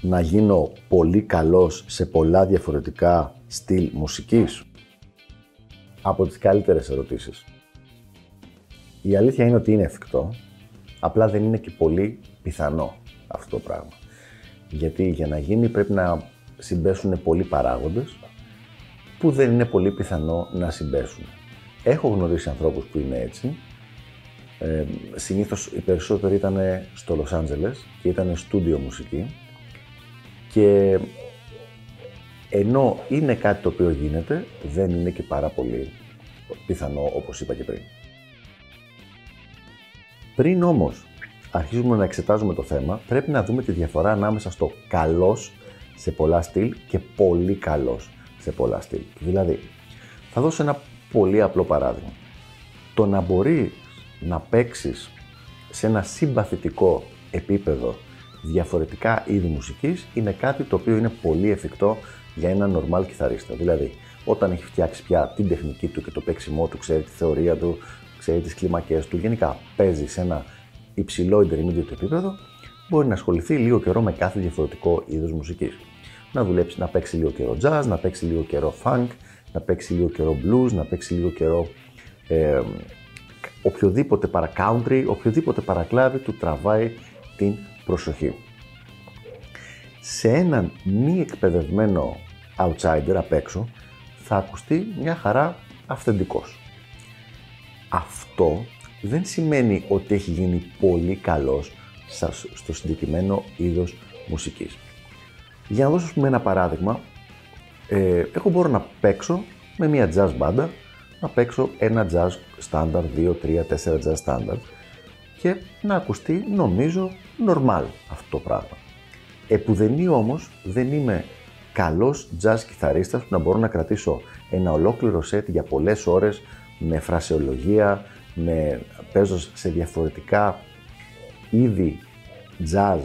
να γίνω πολύ καλός σε πολλά διαφορετικά στυλ μουσικής; Από τις καλύτερες ερωτήσεις. Η αλήθεια είναι ότι είναι εφικτό, απλά δεν είναι και πολύ πιθανό αυτό το πράγμα. Γιατί για να γίνει πρέπει να συμπέσουν πολλοί παράγοντες που δεν είναι πολύ πιθανό να συμπέσουν. Έχω γνωρίσει ανθρώπους που είναι έτσι. Ε, συνήθως οι περισσότεροι ήταν στο Λος Άντζελες και ήταν στούντιο μουσική και ενώ είναι κάτι το οποίο γίνεται, δεν είναι και πάρα πολύ πιθανό όπως είπα και πριν. Πριν όμως αρχίζουμε να εξετάζουμε το θέμα, πρέπει να δούμε τη διαφορά ανάμεσα στο καλός σε πολλά στυλ και πολύ καλός σε πολλά στυλ. Δηλαδή, θα δώσω ένα πολύ απλό παράδειγμα. Το να μπορείς να παίξεις σε ένα συμπαθητικό επίπεδο διαφορετικά είδη μουσικής είναι κάτι το οποίο είναι πολύ εφικτό για έναν normal κιθαρίστα. Δηλαδή, όταν έχει φτιάξει πια την τεχνική του και το παίξιμό του, ξέρει τη θεωρία του, ξέρει τις κλίμακές του, γενικά παίζει σε ένα υψηλό intermediate επίπεδο, μπορεί να ασχοληθεί λίγο καιρό με κάθε διαφορετικό είδος μουσικής. Να δουλέψει, να παίξει λίγο καιρό jazz, να παίξει λίγο καιρό funk, να παίξει λίγο καιρό blues, να παίξει λίγο καιρό ε, οποιοδήποτε παρα country, οποιοδήποτε παρακλάδι του τραβάει την προσοχή. Σε έναν μη εκπαιδευμένο outsider απ' έξω θα ακουστεί μια χαρά αυθεντικός. Αυτό δεν σημαίνει ότι έχει γίνει πολύ καλός στο συγκεκριμένο είδος μουσικής. Για να δώσω πούμε, ένα παράδειγμα, ε, εγώ μπορώ να παίξω με μια jazz μπάντα, να παίξω ένα jazz standard, 2, 3, 4 jazz standard και να ακουστεί νομίζω normal αυτό το πράγμα. Επουδενή όμως δεν είμαι καλός jazz κιθαρίστας που να μπορώ να κρατήσω ένα ολόκληρο σετ για πολλές ώρες με φρασεολογία, με παίζω σε διαφορετικά είδη jazz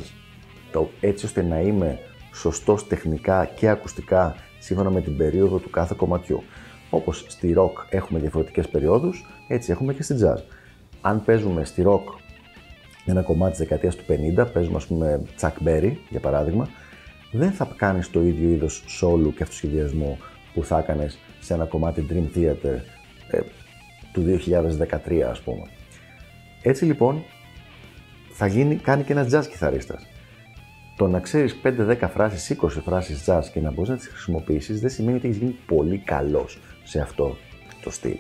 το, έτσι ώστε να είμαι σωστός τεχνικά και ακουστικά σύμφωνα με την περίοδο του κάθε κομματιού. Όπως στη rock έχουμε διαφορετικές περιόδους, έτσι έχουμε και στη jazz. Αν παίζουμε στη rock ένα κομμάτι της δεκαετίας του 50, παίζουμε ας πούμε Chuck Berry για παράδειγμα, δεν θα κάνεις το ίδιο είδος solo και αυτοσχεδιασμό που θα έκανες σε ένα κομμάτι Dream Theater ε, του 2013 ας πούμε. Έτσι λοιπόν θα γίνει, κάνει και ένας jazz κιθαρίστας. Το να ξέρεις 5-10 φράσεις, 20 φράσεις jazz και να μπορείς να τις χρησιμοποιήσεις δεν σημαίνει ότι έχεις γίνει πολύ καλός σε αυτό το στυλ.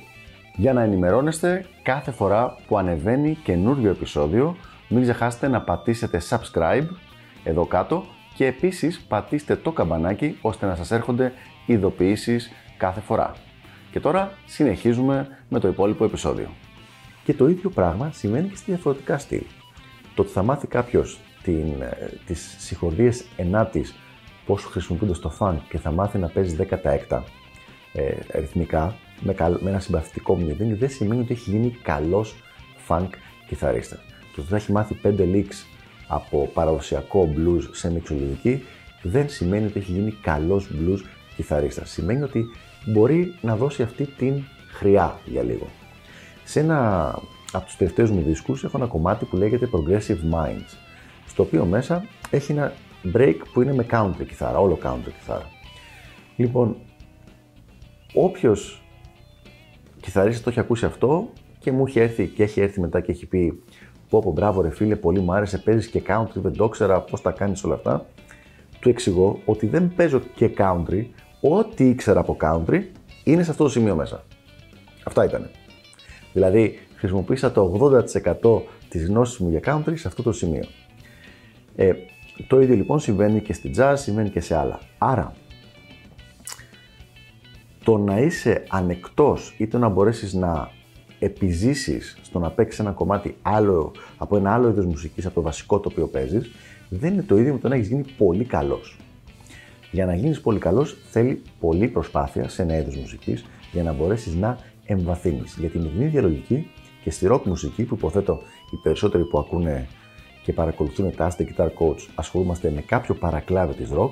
Για να ενημερώνεστε κάθε φορά που ανεβαίνει καινούριο επεισόδιο μην ξεχάσετε να πατήσετε subscribe εδώ κάτω και επίσης πατήστε το καμπανάκι ώστε να σας έρχονται ειδοποιήσεις κάθε φορά. Και τώρα συνεχίζουμε με το υπόλοιπο επεισόδιο. Και το ίδιο πράγμα σημαίνει και στη διαφορετικά στυλ. Το ότι θα μάθει κάποιος ε, τις συγχωρδίες ενάτης πώς χρησιμοποιούνται στο funk και θα μάθει να παίζει 10 τα ε, ρυθμικά με, με ένα συμπαθητικό μνημείο δεν σημαίνει ότι έχει γίνει καλός funk κιθαρίστας το ότι θα έχει μάθει 5 licks από παραδοσιακό blues σε μυξολογική δεν σημαίνει ότι έχει γίνει καλός blues κιθαρίστας. Σημαίνει ότι μπορεί να δώσει αυτή την χρειά για λίγο. Σε ένα από τους τελευταίους μου δίσκους έχω ένα κομμάτι που λέγεται Progressive Minds, στο οποίο μέσα έχει ένα break που είναι με country κιθάρα, όλο country κιθάρα. Λοιπόν, όποιος κιθαρίστας το έχει ακούσει αυτό και μου έχει έρθει και έχει έρθει μετά και έχει πει Πω πω μπράβο ρε φίλε, πολύ μου άρεσε, παίζεις και country, δεν το ήξερα πώς τα κάνεις όλα αυτά. Του εξηγώ ότι δεν παίζω και country, ό,τι ήξερα από country είναι σε αυτό το σημείο μέσα. Αυτά ήταν. Δηλαδή, χρησιμοποίησα το 80% της γνώσης μου για country σε αυτό το σημείο. Ε, το ίδιο λοιπόν συμβαίνει και στη jazz, συμβαίνει και σε άλλα. Άρα, το να είσαι ανεκτός ή το να μπορέσεις να επιζήσεις στο να παίξεις ένα κομμάτι άλλο, από ένα άλλο είδος μουσικής από το βασικό το οποίο παίζεις, δεν είναι το ίδιο με το να έχεις γίνει πολύ καλός. Για να γίνεις πολύ καλός, θέλει πολλή προσπάθεια σε ένα είδος μουσικής για να μπορέσεις να εμβαθύνεις. Γιατί με την ίδια λογική και στη rock μουσική, που υποθέτω οι περισσότεροι που ακούνε και παρακολουθούν τα Ask Guitar Coach ασχολούμαστε με κάποιο παρακλάδι της rock,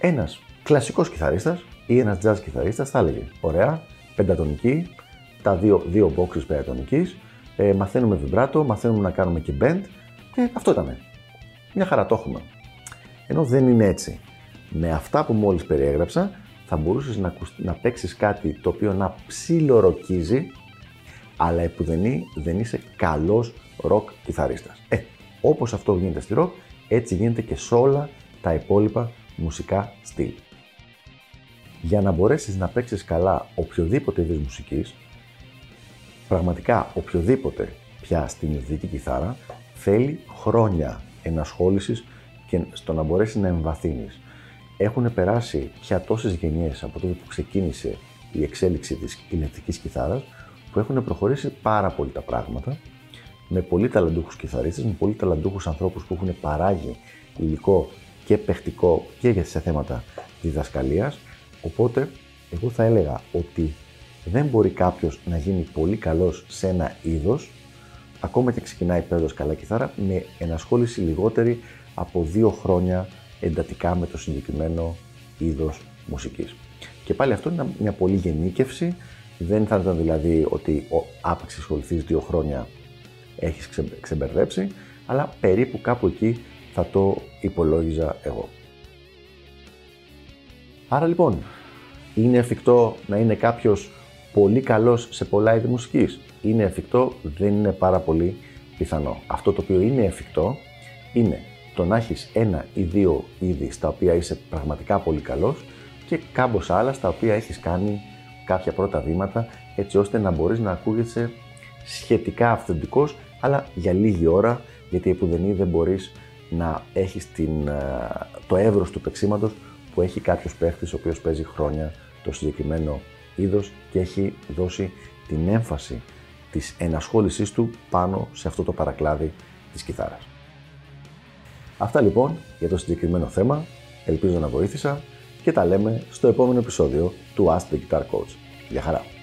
ένας κλασικός κιθαρίστας ή ένας jazz κιθαρίστας θα έλεγε: Ωραία, πεντατονική, τα δύο, δύο boxes πεντατονική, ε, μαθαίνουμε βιμπράτο, μαθαίνουμε να κάνουμε και bend και αυτό ήταν. Μια χαρά το έχουμε. Ενώ δεν είναι έτσι. Με αυτά που μόλις περιέγραψα, θα μπορούσες να, να παίξεις κάτι το οποίο να ψιλοροκίζει, αλλά επουδενή δεν είσαι καλός ροκ κιθαρίστας. Ε, όπως αυτό γίνεται στη ροκ, έτσι γίνεται και σε όλα τα υπόλοιπα μουσικά στυλ. Για να μπορέσεις να παίξεις καλά οποιοδήποτε είδος μουσικής, πραγματικά οποιοδήποτε πια στην ειδική κιθάρα, θέλει χρόνια ενασχόλησης και στο να μπορέσει να εμβαθύνεις. Έχουν περάσει πια τόσες γενιές από τότε που ξεκίνησε η εξέλιξη της ηλεκτρικής κιθάρας που έχουν προχωρήσει πάρα πολύ τα πράγματα με πολύ ταλαντούχους κιθαρίστες, με πολύ ταλαντούχους ανθρώπους που έχουν παράγει υλικό και παιχτικό και σε θέματα διδασκαλίας. Οπότε, εγώ θα έλεγα ότι δεν μπορεί κάποιος να γίνει πολύ καλός σε ένα είδος, ακόμα και ξεκινάει παίρνοντας καλά κιθάρα, με ενασχόληση λιγότερη από δύο χρόνια εντατικά με το συγκεκριμένο είδος μουσικής. Και πάλι αυτό είναι μια πολύ γενίκευση, δεν θα ήταν δηλαδή ότι ο άπαξ ασχοληθείς δύο χρόνια έχεις ξεμπερδέψει, αλλά περίπου κάπου εκεί θα το υπολόγιζα εγώ. Άρα λοιπόν, είναι εφικτό να είναι κάποιος πολύ καλός σε πολλά είδη μουσικής. Είναι εφικτό, δεν είναι πάρα πολύ πιθανό. Αυτό το οποίο είναι εφικτό είναι το να έχεις ένα ή δύο είδη στα οποία είσαι πραγματικά πολύ καλός και κάμποσα άλλα στα οποία έχεις κάνει κάποια πρώτα βήματα έτσι ώστε να μπορείς να ακούγεσαι σχετικά αυθεντικός αλλά για λίγη ώρα γιατί επουδενή δεν μπορείς να έχεις την, ε, το εύρος του παίξήματος που έχει κάποιος παίχτης ο οποίος παίζει χρόνια το συγκεκριμένο είδος και έχει δώσει την έμφαση της ενασχόλησής του πάνω σε αυτό το παρακλάδι της κιθάρας. Αυτά λοιπόν για το συγκεκριμένο θέμα, ελπίζω να βοήθησα και τα λέμε στο επόμενο επεισόδιο του Ask the Guitar Coach. Γεια χαρά!